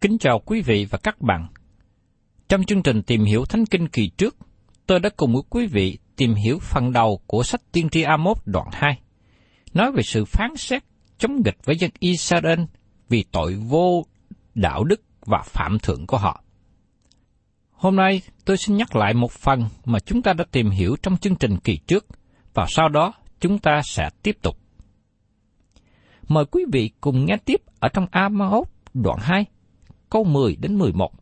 Kính chào quý vị và các bạn. Trong chương trình tìm hiểu Thánh Kinh kỳ trước, tôi đã cùng với quý vị tìm hiểu phần đầu của sách Tiên tri Amos đoạn 2, nói về sự phán xét chống nghịch với dân Israel vì tội vô đạo đức và phạm thượng của họ. Hôm nay tôi xin nhắc lại một phần mà chúng ta đã tìm hiểu trong chương trình kỳ trước, và sau đó chúng ta sẽ tiếp tục. Mời quý vị cùng nghe tiếp ở trong Amos đoạn 2, câu 10 đến 11.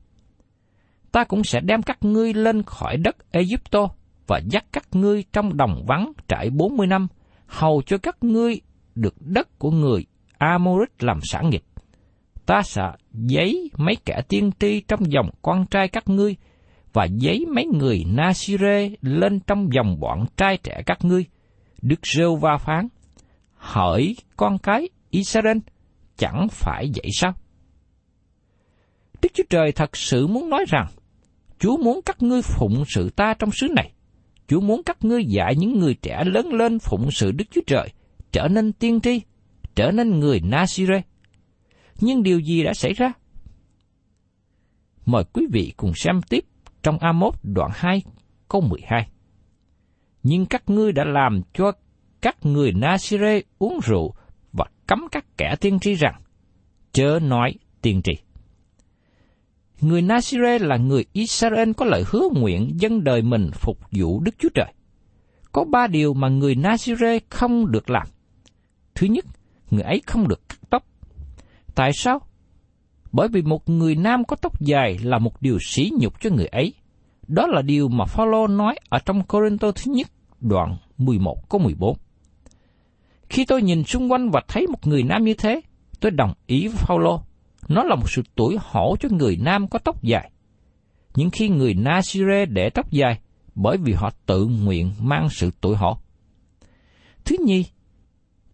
Ta cũng sẽ đem các ngươi lên khỏi đất Egypto và dắt các ngươi trong đồng vắng trải 40 năm, hầu cho các ngươi được đất của người Amorit làm sản nghiệp. Ta sẽ giấy mấy kẻ tiên tri trong dòng con trai các ngươi, và giấy mấy người Nasire lên trong dòng bọn trai trẻ các ngươi. Đức rêu va phán, hỡi con cái Israel, chẳng phải vậy sao? Đức Chúa Trời thật sự muốn nói rằng, Chúa muốn các ngươi phụng sự ta trong xứ này. Chúa muốn các ngươi dạy những người trẻ lớn lên phụng sự Đức Chúa Trời, trở nên tiên tri, trở nên người Nasire. Nhưng điều gì đã xảy ra? Mời quý vị cùng xem tiếp trong Amos đoạn 2 câu 12. Nhưng các ngươi đã làm cho các người Nasire uống rượu và cấm các kẻ tiên tri rằng, chớ nói tiên tri. Người Nasire là người Israel có lời hứa nguyện dân đời mình phục vụ Đức Chúa Trời. Có ba điều mà người Nasire không được làm. Thứ nhất, người ấy không được cắt tóc. Tại sao? Bởi vì một người nam có tóc dài là một điều sỉ nhục cho người ấy. Đó là điều mà Phaolô nói ở trong Corinto thứ nhất, đoạn 11 có 14. Khi tôi nhìn xung quanh và thấy một người nam như thế, tôi đồng ý với Phaolô. Nó là một sự tuổi hổ cho người nam có tóc dài. Nhưng khi người Nasire để tóc dài, bởi vì họ tự nguyện mang sự tuổi hổ. Thứ nhì,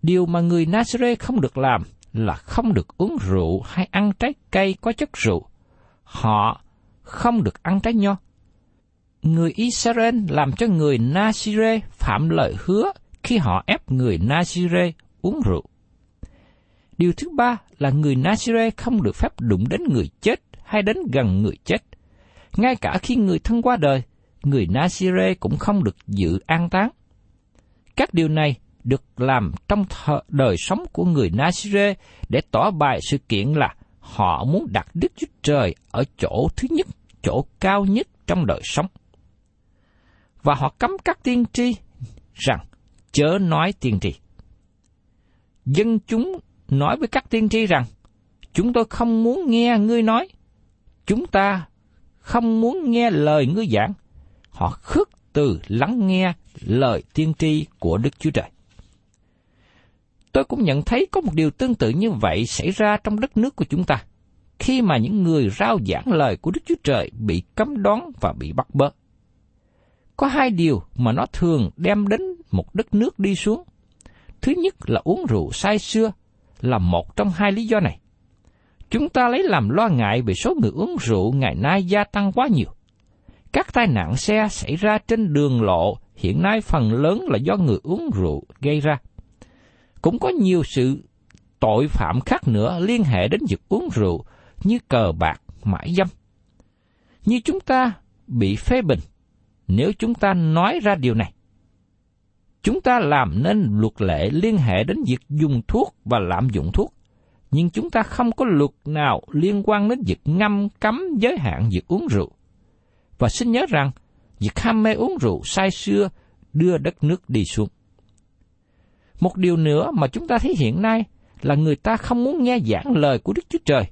điều mà người Nasire không được làm là không được uống rượu hay ăn trái cây có chất rượu. Họ không được ăn trái nho. Người Israel làm cho người Nasire phạm lời hứa khi họ ép người Nasire uống rượu. Điều thứ ba là người Nazire không được phép đụng đến người chết hay đến gần người chết. Ngay cả khi người thân qua đời, người Nazire cũng không được dự an táng. Các điều này được làm trong thờ đời sống của người Nazire để tỏ bài sự kiện là họ muốn đặt Đức Chúa Trời ở chỗ thứ nhất, chỗ cao nhất trong đời sống. Và họ cấm các tiên tri rằng chớ nói tiên tri. Dân chúng nói với các tiên tri rằng, chúng tôi không muốn nghe ngươi nói, chúng ta không muốn nghe lời ngươi giảng. Họ khước từ lắng nghe lời tiên tri của Đức Chúa Trời. Tôi cũng nhận thấy có một điều tương tự như vậy xảy ra trong đất nước của chúng ta, khi mà những người rao giảng lời của Đức Chúa Trời bị cấm đoán và bị bắt bớ. Có hai điều mà nó thường đem đến một đất nước đi xuống. Thứ nhất là uống rượu say xưa, là một trong hai lý do này. Chúng ta lấy làm lo ngại về số người uống rượu ngày nay gia tăng quá nhiều. Các tai nạn xe xảy ra trên đường lộ hiện nay phần lớn là do người uống rượu gây ra. Cũng có nhiều sự tội phạm khác nữa liên hệ đến việc uống rượu như cờ bạc, mãi dâm. Như chúng ta bị phê bình nếu chúng ta nói ra điều này. Chúng ta làm nên luật lệ liên hệ đến việc dùng thuốc và lạm dụng thuốc, nhưng chúng ta không có luật nào liên quan đến việc ngâm cấm giới hạn việc uống rượu. Và xin nhớ rằng, việc ham mê uống rượu sai xưa đưa đất nước đi xuống. Một điều nữa mà chúng ta thấy hiện nay là người ta không muốn nghe giảng lời của Đức Chúa Trời.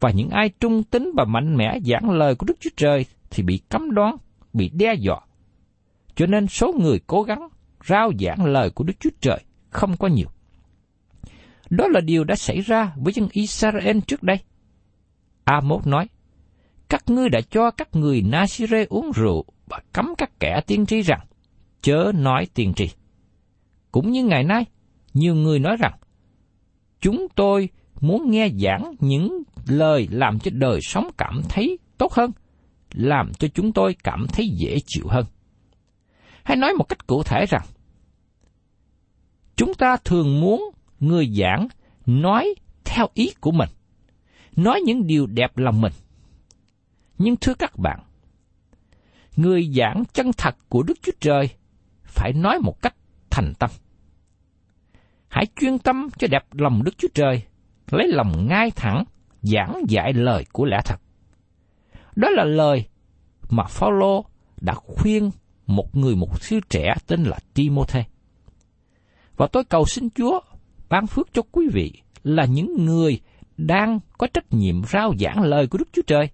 Và những ai trung tín và mạnh mẽ giảng lời của Đức Chúa Trời thì bị cấm đoán, bị đe dọa. Cho nên số người cố gắng rao giảng lời của Đức Chúa Trời không có nhiều. Đó là điều đã xảy ra với dân Israel trước đây. Amos nói, các ngươi đã cho các người Nasire uống rượu và cấm các kẻ tiên tri rằng, chớ nói tiên tri. Cũng như ngày nay, nhiều người nói rằng, chúng tôi muốn nghe giảng những lời làm cho đời sống cảm thấy tốt hơn, làm cho chúng tôi cảm thấy dễ chịu hơn. Hay nói một cách cụ thể rằng, chúng ta thường muốn người giảng nói theo ý của mình, nói những điều đẹp lòng mình. Nhưng thưa các bạn, người giảng chân thật của Đức Chúa Trời phải nói một cách thành tâm. Hãy chuyên tâm cho đẹp lòng Đức Chúa Trời, lấy lòng ngay thẳng, giảng dạy lời của lẽ thật. Đó là lời mà Phaolô đã khuyên một người mục sư trẻ tên là Timôthê. Và tôi cầu xin Chúa ban phước cho quý vị là những người đang có trách nhiệm rao giảng lời của Đức Chúa Trời.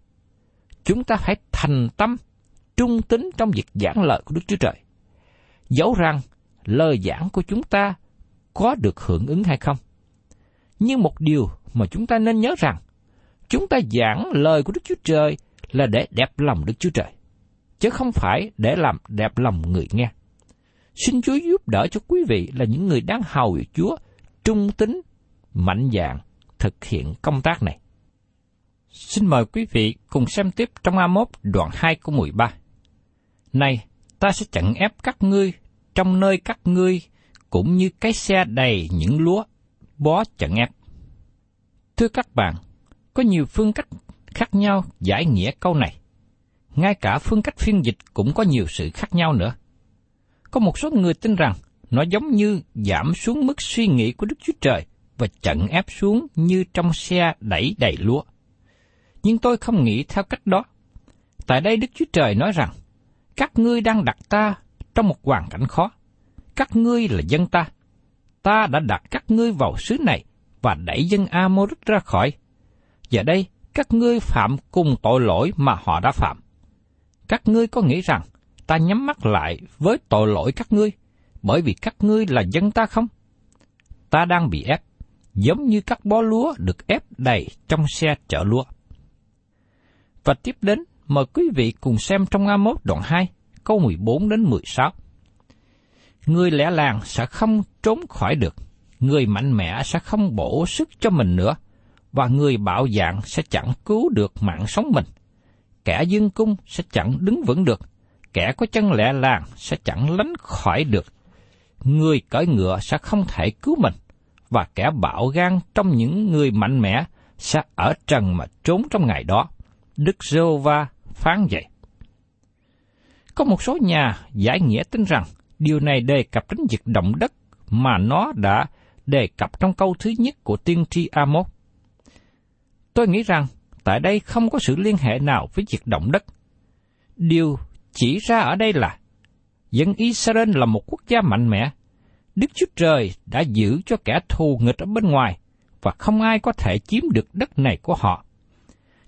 Chúng ta phải thành tâm, trung tín trong việc giảng lời của Đức Chúa Trời. Dẫu rằng lời giảng của chúng ta có được hưởng ứng hay không. Nhưng một điều mà chúng ta nên nhớ rằng, chúng ta giảng lời của Đức Chúa Trời là để đẹp lòng Đức Chúa Trời, chứ không phải để làm đẹp lòng người nghe. Xin Chúa giúp đỡ cho quý vị là những người đang hầu Chúa, trung tín, mạnh dạn thực hiện công tác này. Xin mời quý vị cùng xem tiếp trong A1 đoạn 2 câu 13. Này, ta sẽ chặn ép các ngươi trong nơi các ngươi cũng như cái xe đầy những lúa bó chặn ép. Thưa các bạn, có nhiều phương cách khác nhau giải nghĩa câu này. Ngay cả phương cách phiên dịch cũng có nhiều sự khác nhau nữa. Có một số người tin rằng nó giống như giảm xuống mức suy nghĩ của Đức Chúa Trời và chặn ép xuống như trong xe đẩy đầy lúa. Nhưng tôi không nghĩ theo cách đó. Tại đây Đức Chúa Trời nói rằng, các ngươi đang đặt ta trong một hoàn cảnh khó. Các ngươi là dân ta. Ta đã đặt các ngươi vào xứ này và đẩy dân Amorit ra khỏi. Giờ đây, các ngươi phạm cùng tội lỗi mà họ đã phạm. Các ngươi có nghĩ rằng ta nhắm mắt lại với tội lỗi các ngươi, bởi vì các ngươi là dân ta không? Ta đang bị ép, giống như các bó lúa được ép đầy trong xe chở lúa. Và tiếp đến, mời quý vị cùng xem trong A1 đoạn 2, câu 14 đến 16. Người lẻ làng sẽ không trốn khỏi được, người mạnh mẽ sẽ không bổ sức cho mình nữa, và người bạo dạng sẽ chẳng cứu được mạng sống mình. Kẻ dương cung sẽ chẳng đứng vững được, kẻ có chân lẻ làng sẽ chẳng lánh khỏi được. Người cởi ngựa sẽ không thể cứu mình, và kẻ bạo gan trong những người mạnh mẽ sẽ ở trần mà trốn trong ngày đó. Đức giê va phán vậy. Có một số nhà giải nghĩa tin rằng điều này đề cập đến việc động đất mà nó đã đề cập trong câu thứ nhất của tiên tri Amos. Tôi nghĩ rằng tại đây không có sự liên hệ nào với việc động đất. Điều chỉ ra ở đây là dân Israel là một quốc gia mạnh mẽ. Đức Chúa Trời đã giữ cho kẻ thù nghịch ở bên ngoài và không ai có thể chiếm được đất này của họ.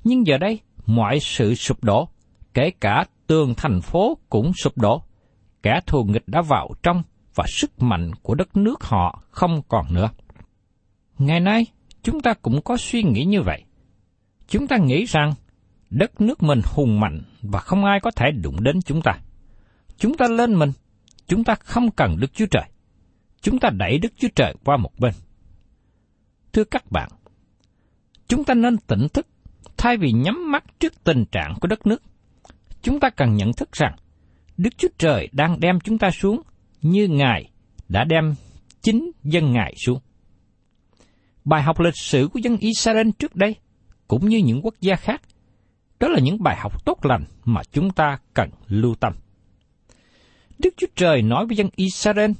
Nhưng giờ đây, mọi sự sụp đổ, kể cả tường thành phố cũng sụp đổ. Kẻ thù nghịch đã vào trong và sức mạnh của đất nước họ không còn nữa. Ngày nay, chúng ta cũng có suy nghĩ như vậy. Chúng ta nghĩ rằng đất nước mình hùng mạnh và không ai có thể đụng đến chúng ta. Chúng ta lên mình, chúng ta không cần Đức Chúa Trời. Chúng ta đẩy Đức Chúa Trời qua một bên. Thưa các bạn, chúng ta nên tỉnh thức thay vì nhắm mắt trước tình trạng của đất nước. Chúng ta cần nhận thức rằng Đức Chúa Trời đang đem chúng ta xuống như Ngài đã đem chính dân Ngài xuống. Bài học lịch sử của dân Israel trước đây, cũng như những quốc gia khác, đó là những bài học tốt lành mà chúng ta cần lưu tâm. Đức Chúa Trời nói với dân Israel,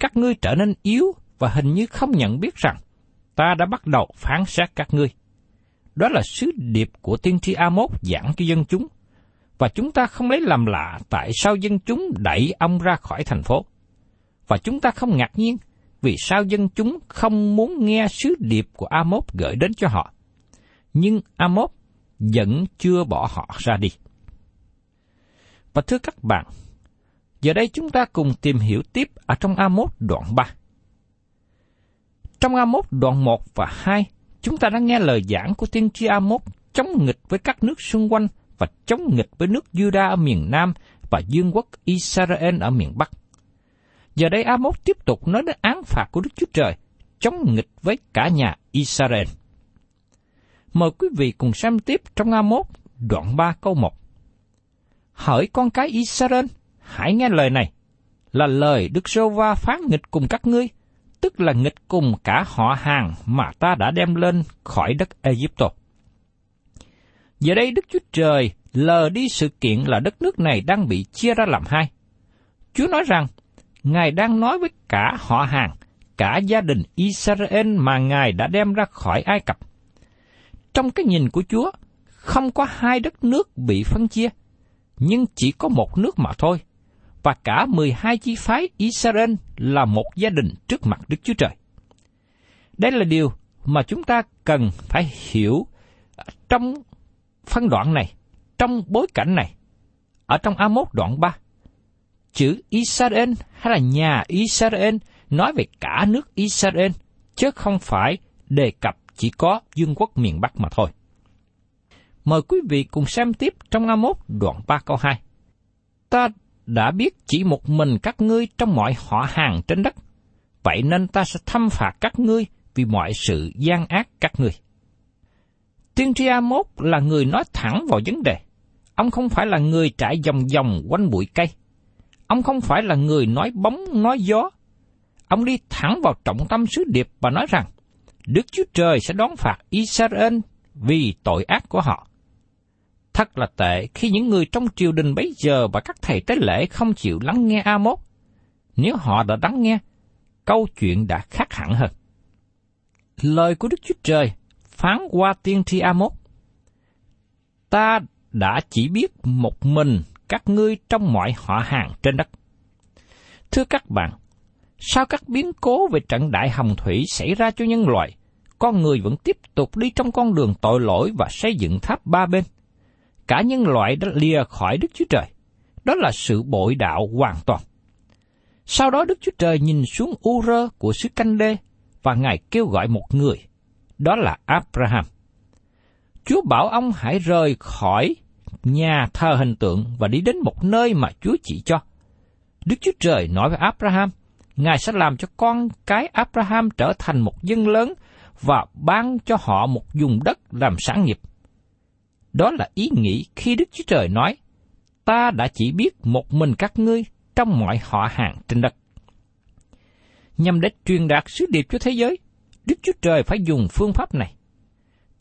các ngươi trở nên yếu và hình như không nhận biết rằng ta đã bắt đầu phán xét các ngươi. Đó là sứ điệp của tiên tri Amos giảng cho dân chúng, và chúng ta không lấy làm lạ tại sao dân chúng đẩy ông ra khỏi thành phố. Và chúng ta không ngạc nhiên vì sao dân chúng không muốn nghe sứ điệp của Amos gửi đến cho họ. Nhưng Amos vẫn chưa bỏ họ ra đi. Và thưa các bạn, giờ đây chúng ta cùng tìm hiểu tiếp ở trong Amos đoạn 3. Trong Amos đoạn 1 và 2, chúng ta đã nghe lời giảng của tiên tri Amos chống nghịch với các nước xung quanh và chống nghịch với nước Juda ở miền Nam và dương quốc Israel ở miền Bắc. Giờ đây Amos tiếp tục nói đến án phạt của Đức Chúa Trời, chống nghịch với cả nhà Israel. Mời quý vị cùng xem tiếp trong Amos đoạn 3 câu 1. Hỡi con cái Israel, hãy nghe lời này, là lời Đức Sô Va phán nghịch cùng các ngươi, tức là nghịch cùng cả họ hàng mà ta đã đem lên khỏi đất Egypto. Giờ đây Đức Chúa Trời lờ đi sự kiện là đất nước này đang bị chia ra làm hai. Chúa nói rằng, Ngài đang nói với cả họ hàng, cả gia đình Israel mà Ngài đã đem ra khỏi Ai Cập. Trong cái nhìn của Chúa, không có hai đất nước bị phân chia, nhưng chỉ có một nước mà thôi, và cả 12 chi phái Israel là một gia đình trước mặt Đức Chúa Trời. Đây là điều mà chúng ta cần phải hiểu trong phân đoạn này, trong bối cảnh này. Ở trong Amos đoạn 3, chữ Israel hay là nhà Israel nói về cả nước Israel, chứ không phải đề cập chỉ có dương quốc miền Bắc mà thôi. Mời quý vị cùng xem tiếp trong Amos đoạn 3 câu 2. Ta đã biết chỉ một mình các ngươi trong mọi họ hàng trên đất, vậy nên ta sẽ thâm phạt các ngươi vì mọi sự gian ác các ngươi. Tiên tri Amos là người nói thẳng vào vấn đề. Ông không phải là người trải vòng vòng quanh bụi cây. Ông không phải là người nói bóng nói gió. Ông đi thẳng vào trọng tâm sứ điệp và nói rằng, Đức Chúa Trời sẽ đón phạt Israel vì tội ác của họ. Thật là tệ khi những người trong triều đình bấy giờ và các thầy tế lễ không chịu lắng nghe Amos. Nếu họ đã lắng nghe, câu chuyện đã khác hẳn hơn. Lời của Đức Chúa Trời phán qua tiên tri Amos. Ta đã chỉ biết một mình các ngươi trong mọi họ hàng trên đất. Thưa các bạn, sau các biến cố về trận đại hồng thủy xảy ra cho nhân loại, con người vẫn tiếp tục đi trong con đường tội lỗi và xây dựng tháp ba bên. Cả nhân loại đã lìa khỏi Đức Chúa Trời. Đó là sự bội đạo hoàn toàn. Sau đó Đức Chúa Trời nhìn xuống u rơ của xứ canh đê và Ngài kêu gọi một người, đó là Abraham. Chúa bảo ông hãy rời khỏi nhà thờ hình tượng và đi đến một nơi mà Chúa chỉ cho. Đức Chúa Trời nói với Abraham, Ngài sẽ làm cho con cái Abraham trở thành một dân lớn và ban cho họ một vùng đất làm sản nghiệp. Đó là ý nghĩ khi Đức Chúa Trời nói, ta đã chỉ biết một mình các ngươi trong mọi họ hàng trên đất. Nhằm để truyền đạt sứ điệp cho thế giới, Đức Chúa Trời phải dùng phương pháp này.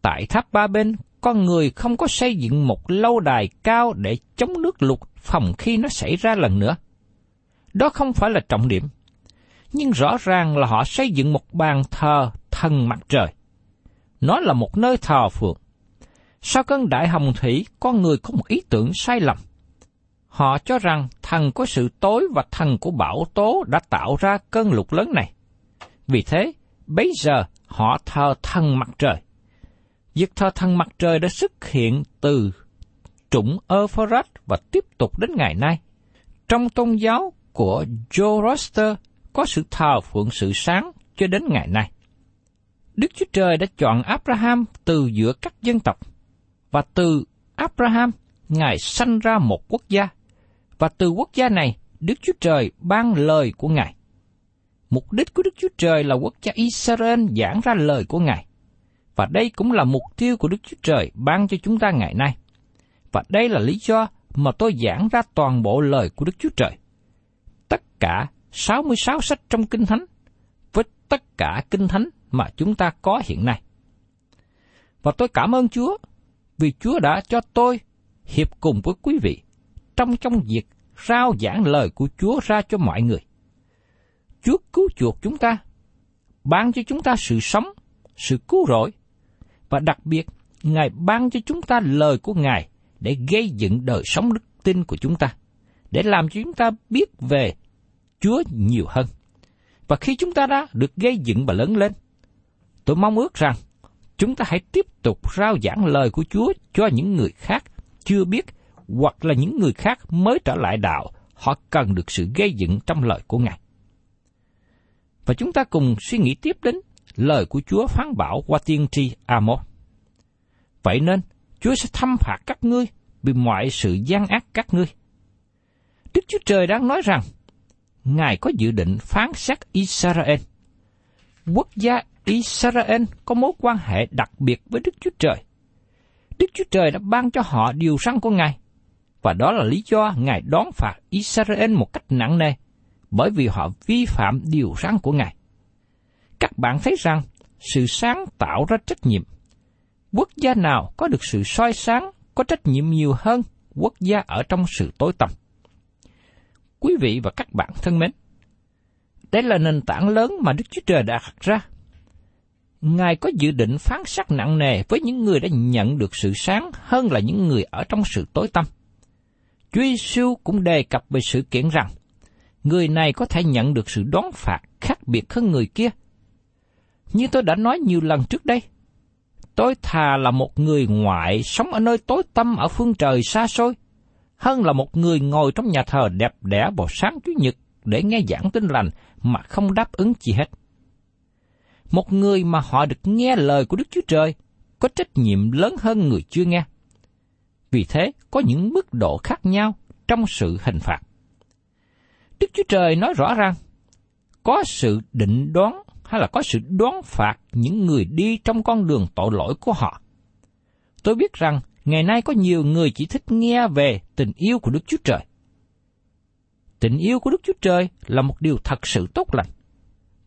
Tại tháp ba bên, con người không có xây dựng một lâu đài cao để chống nước lụt phòng khi nó xảy ra lần nữa. Đó không phải là trọng điểm. Nhưng rõ ràng là họ xây dựng một bàn thờ thần mặt trời. Nó là một nơi thờ phượng, Sau cơn đại hồng thủy, con người có một ý tưởng sai lầm. Họ cho rằng thần có sự tối và thần của bão tố đã tạo ra cơn lụt lớn này. Vì thế, bấy giờ họ thờ thần mặt trời. Việc thờ thần mặt trời đã xuất hiện từ trũng Euphrates và tiếp tục đến ngày nay. Trong tôn giáo của Zoroaster có sự thờ phượng sự sáng cho đến ngày nay. Đức Chúa Trời đã chọn Abraham từ giữa các dân tộc, và từ Abraham, Ngài sanh ra một quốc gia, và từ quốc gia này, Đức Chúa Trời ban lời của Ngài. Mục đích của Đức Chúa Trời là quốc gia Israel giảng ra lời của Ngài. Và đây cũng là mục tiêu của Đức Chúa Trời ban cho chúng ta ngày nay. Và đây là lý do mà tôi giảng ra toàn bộ lời của Đức Chúa Trời. Tất cả 66 sách trong Kinh Thánh, với tất cả Kinh Thánh mà chúng ta có hiện nay. Và tôi cảm ơn Chúa vì Chúa đã cho tôi hiệp cùng với quý vị trong trong việc rao giảng lời của Chúa ra cho mọi người. Chúa cứu chuộc chúng ta, ban cho chúng ta sự sống, sự cứu rỗi, và đặc biệt Ngài ban cho chúng ta lời của Ngài để gây dựng đời sống đức tin của chúng ta, để làm cho chúng ta biết về Chúa nhiều hơn. Và khi chúng ta đã được gây dựng và lớn lên, tôi mong ước rằng chúng ta hãy tiếp tục rao giảng lời của Chúa cho những người khác chưa biết hoặc là những người khác mới trở lại đạo, họ cần được sự gây dựng trong lời của Ngài. Và chúng ta cùng suy nghĩ tiếp đến lời của Chúa phán bảo qua tiên tri Amos. Vậy nên, Chúa sẽ thăm phạt các ngươi vì mọi sự gian ác các ngươi. Đức Chúa Trời đang nói rằng, Ngài có dự định phán xét Israel. Quốc gia Israel có mối quan hệ đặc biệt với Đức Chúa Trời. Đức Chúa Trời đã ban cho họ điều răn của Ngài, và đó là lý do Ngài đón phạt Israel một cách nặng nề, bởi vì họ vi phạm điều răn của Ngài. Các bạn thấy rằng sự sáng tạo ra trách nhiệm. Quốc gia nào có được sự soi sáng có trách nhiệm nhiều hơn quốc gia ở trong sự tối tăm. Quý vị và các bạn thân mến, đây là nền tảng lớn mà Đức Chúa Trời đã đặt ra. Ngài có dự định phán xét nặng nề với những người đã nhận được sự sáng hơn là những người ở trong sự tối tăm. Chúa Giêsu cũng đề cập về sự kiện rằng, người này có thể nhận được sự đón phạt khác biệt hơn người kia. Như tôi đã nói nhiều lần trước đây, tôi thà là một người ngoại sống ở nơi tối tăm ở phương trời xa xôi, hơn là một người ngồi trong nhà thờ đẹp đẽ vào sáng Chủ nhật để nghe giảng tin lành mà không đáp ứng gì hết. Một người mà họ được nghe lời của Đức Chúa Trời có trách nhiệm lớn hơn người chưa nghe. Vì thế, có những mức độ khác nhau trong sự hình phạt. Đức Chúa Trời nói rõ ràng, có sự định đoán hay là có sự đoán phạt những người đi trong con đường tội lỗi của họ. Tôi biết rằng ngày nay có nhiều người chỉ thích nghe về tình yêu của Đức Chúa Trời. Tình yêu của Đức Chúa Trời là một điều thật sự tốt lành.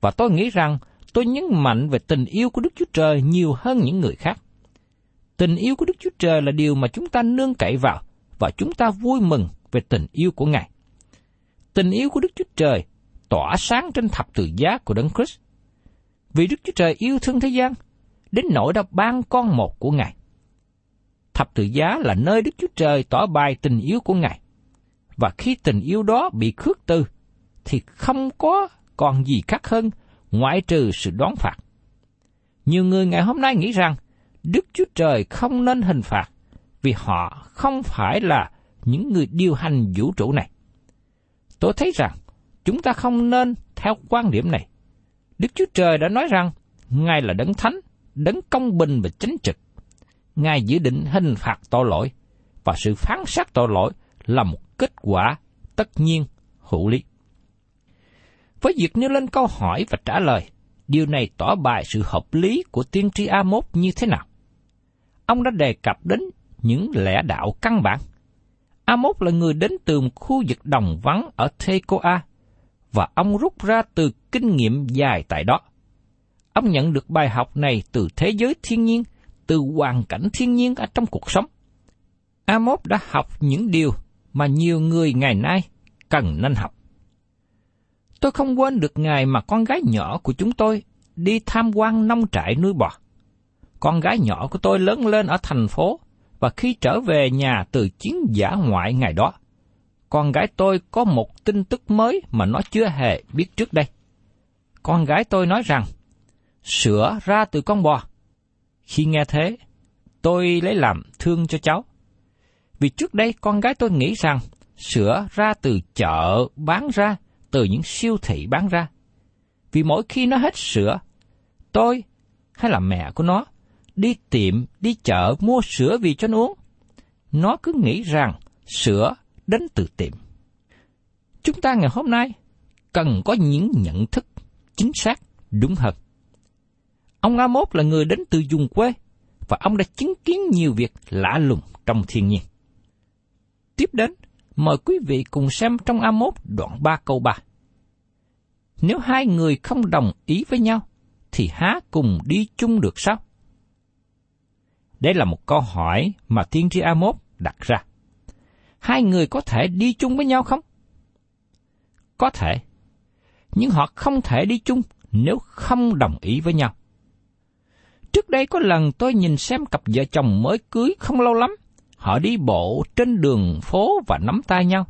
Và tôi nghĩ rằng tôi nhấn mạnh về tình yêu của Đức Chúa Trời nhiều hơn những người khác. Tình yêu của Đức Chúa Trời là điều mà chúng ta nương cậy vào và chúng ta vui mừng về tình yêu của Ngài. Tình yêu của Đức Chúa Trời tỏa sáng trên thập tự giá của Đấng Christ. Vì Đức Chúa Trời yêu thương thế gian, đến nỗi đã ban con một của Ngài. Thập tự giá là nơi Đức Chúa Trời tỏ bài tình yêu của Ngài. Và khi tình yêu đó bị khước từ, thì không có còn gì khác hơn ngoại trừ sự đón phạt. Nhiều người ngày hôm nay nghĩ rằng Đức Chúa Trời không nên hình phạt vì họ không phải là những người điều hành vũ trụ này. Tôi thấy rằng chúng ta không nên theo quan điểm này. Đức Chúa Trời đã nói rằng Ngài là đấng thánh, đấng công bình và chính trực. Ngài dự định hình phạt tội lỗi và sự phán xét tội lỗi là một kết quả tất nhiên hữu lý. Với việc nêu lên câu hỏi và trả lời, điều này tỏ bài sự hợp lý của tiên tri A1 như thế nào? Ông đã đề cập đến những lẽ đạo căn bản. A1 là người đến từ một khu vực đồng vắng ở Tekoa, và ông rút ra từ kinh nghiệm dài tại đó. Ông nhận được bài học này từ thế giới thiên nhiên, từ hoàn cảnh thiên nhiên ở trong cuộc sống. Amos đã học những điều mà nhiều người ngày nay cần nên học. Tôi không quên được ngày mà con gái nhỏ của chúng tôi đi tham quan nông trại nuôi bò. Con gái nhỏ của tôi lớn lên ở thành phố và khi trở về nhà từ chiến giả ngoại ngày đó, con gái tôi có một tin tức mới mà nó chưa hề biết trước đây. Con gái tôi nói rằng, sữa ra từ con bò. Khi nghe thế, tôi lấy làm thương cho cháu. Vì trước đây con gái tôi nghĩ rằng sữa ra từ chợ bán ra, từ những siêu thị bán ra. Vì mỗi khi nó hết sữa, tôi hay là mẹ của nó đi tiệm, đi chợ mua sữa vì cho nó uống. Nó cứ nghĩ rằng sữa đến từ tiệm. Chúng ta ngày hôm nay cần có những nhận thức chính xác, đúng hơn. Ông Amos là người đến từ vùng quê, và ông đã chứng kiến nhiều việc lạ lùng trong thiên nhiên. Tiếp đến, mời quý vị cùng xem trong Amos đoạn 3 câu 3. Nếu hai người không đồng ý với nhau, thì há cùng đi chung được sao? Đây là một câu hỏi mà tiên tri Amos đặt ra. Hai người có thể đi chung với nhau không? Có thể, nhưng họ không thể đi chung nếu không đồng ý với nhau. Trước đây có lần tôi nhìn xem cặp vợ chồng mới cưới không lâu lắm, họ đi bộ trên đường phố và nắm tay nhau.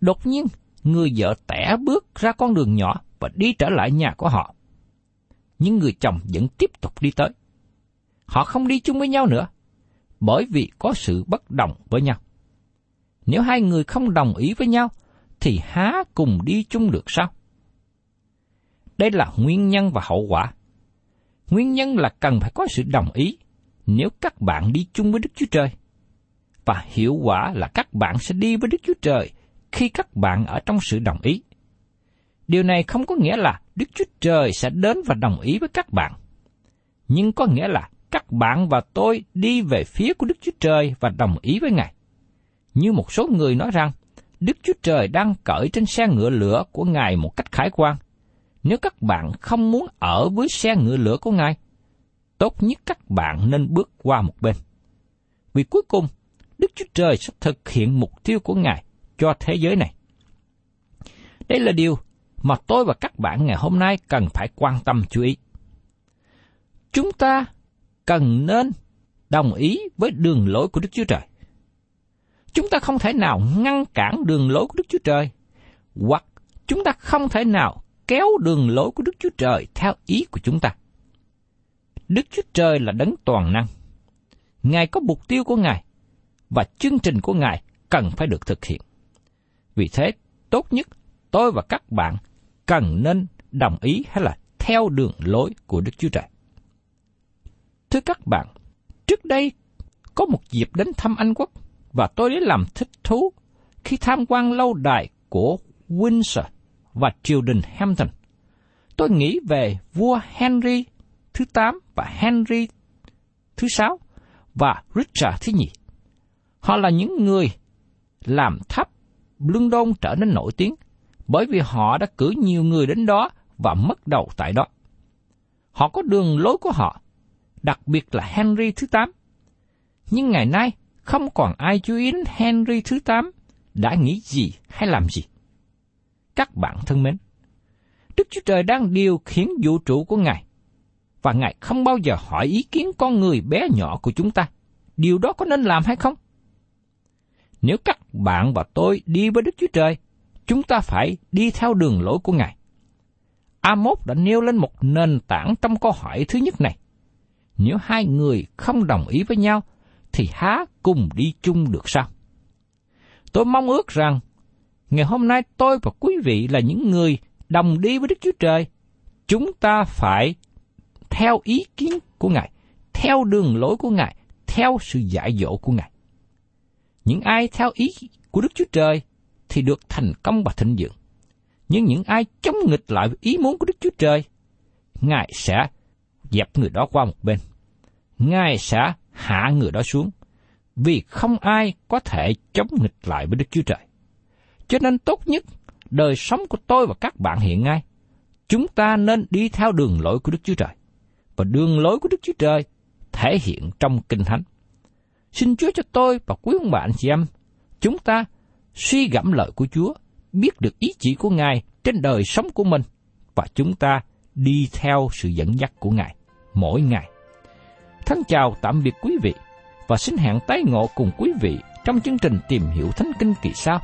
Đột nhiên, người vợ tẻ bước ra con đường nhỏ và đi trở lại nhà của họ. Nhưng người chồng vẫn tiếp tục đi tới. Họ không đi chung với nhau nữa, bởi vì có sự bất đồng với nhau. Nếu hai người không đồng ý với nhau, thì há cùng đi chung được sao? Đây là nguyên nhân và hậu quả. Nguyên nhân là cần phải có sự đồng ý nếu các bạn đi chung với Đức Chúa Trời. Và hiệu quả là các bạn sẽ đi với Đức Chúa Trời khi các bạn ở trong sự đồng ý. Điều này không có nghĩa là Đức Chúa Trời sẽ đến và đồng ý với các bạn. Nhưng có nghĩa là các bạn và tôi đi về phía của Đức Chúa Trời và đồng ý với Ngài. Như một số người nói rằng, Đức Chúa Trời đang cởi trên xe ngựa lửa của Ngài một cách khái quan. Nếu các bạn không muốn ở với xe ngựa lửa của Ngài, tốt nhất các bạn nên bước qua một bên. Vì cuối cùng, Đức Chúa Trời sẽ thực hiện mục tiêu của Ngài cho thế giới này. Đây là điều mà tôi và các bạn ngày hôm nay cần phải quan tâm chú ý. Chúng ta cần nên đồng ý với đường lối của Đức Chúa Trời. Chúng ta không thể nào ngăn cản đường lối của Đức Chúa Trời, hoặc chúng ta không thể nào kéo đường lối của Đức Chúa Trời theo ý của chúng ta. Đức Chúa Trời là đấng toàn năng. Ngài có mục tiêu của Ngài, và chương trình của Ngài cần phải được thực hiện. Vì thế, tốt nhất tôi và các bạn cần nên đồng ý hay là theo đường lối của Đức Chúa Trời. Thưa các bạn, trước đây có một dịp đến thăm Anh Quốc và tôi đã làm thích thú khi tham quan lâu đài của Windsor và triều đình Hampton. Tôi nghĩ về vua Henry thứ 8 và Henry thứ 6 và Richard thứ nhì. Họ là những người làm thấp London trở nên nổi tiếng bởi vì họ đã cử nhiều người đến đó và mất đầu tại đó. Họ có đường lối của họ, đặc biệt là Henry thứ 8. Nhưng ngày nay, không còn ai chú ý đến Henry thứ 8 đã nghĩ gì hay làm gì. Các bạn thân mến, Đức Chúa Trời đang điều khiển vũ trụ của Ngài, và Ngài không bao giờ hỏi ý kiến con người bé nhỏ của chúng ta. Điều đó có nên làm hay không? Nếu các bạn và tôi đi với Đức Chúa Trời, chúng ta phải đi theo đường lối của Ngài. Amos đã nêu lên một nền tảng trong câu hỏi thứ nhất này. Nếu hai người không đồng ý với nhau, thì há cùng đi chung được sao? Tôi mong ước rằng, ngày hôm nay tôi và quý vị là những người đồng đi với Đức Chúa Trời. Chúng ta phải theo ý kiến của Ngài, theo đường lối của Ngài, theo sự dạy dỗ của Ngài. Những ai theo ý của Đức Chúa Trời thì được thành công và thịnh vượng. Nhưng những ai chống nghịch lại với ý muốn của Đức Chúa Trời, Ngài sẽ dẹp người đó qua một bên. Ngài sẽ hạ người đó xuống, vì không ai có thể chống nghịch lại với Đức Chúa Trời. Cho nên tốt nhất, đời sống của tôi và các bạn hiện nay, chúng ta nên đi theo đường lối của Đức Chúa Trời. Và đường lối của Đức Chúa Trời thể hiện trong Kinh Thánh. Xin Chúa cho tôi và quý ông bà anh chị em, chúng ta suy gẫm lời của Chúa, biết được ý chỉ của Ngài trên đời sống của mình, và chúng ta đi theo sự dẫn dắt của Ngài mỗi ngày. Thân chào tạm biệt quý vị, và xin hẹn tái ngộ cùng quý vị trong chương trình tìm hiểu Thánh Kinh kỳ sau.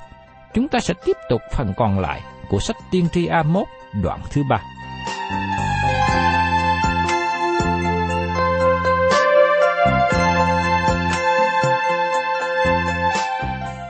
Chúng ta sẽ tiếp tục phần còn lại của sách Tiên tri A1 đoạn thứ ba.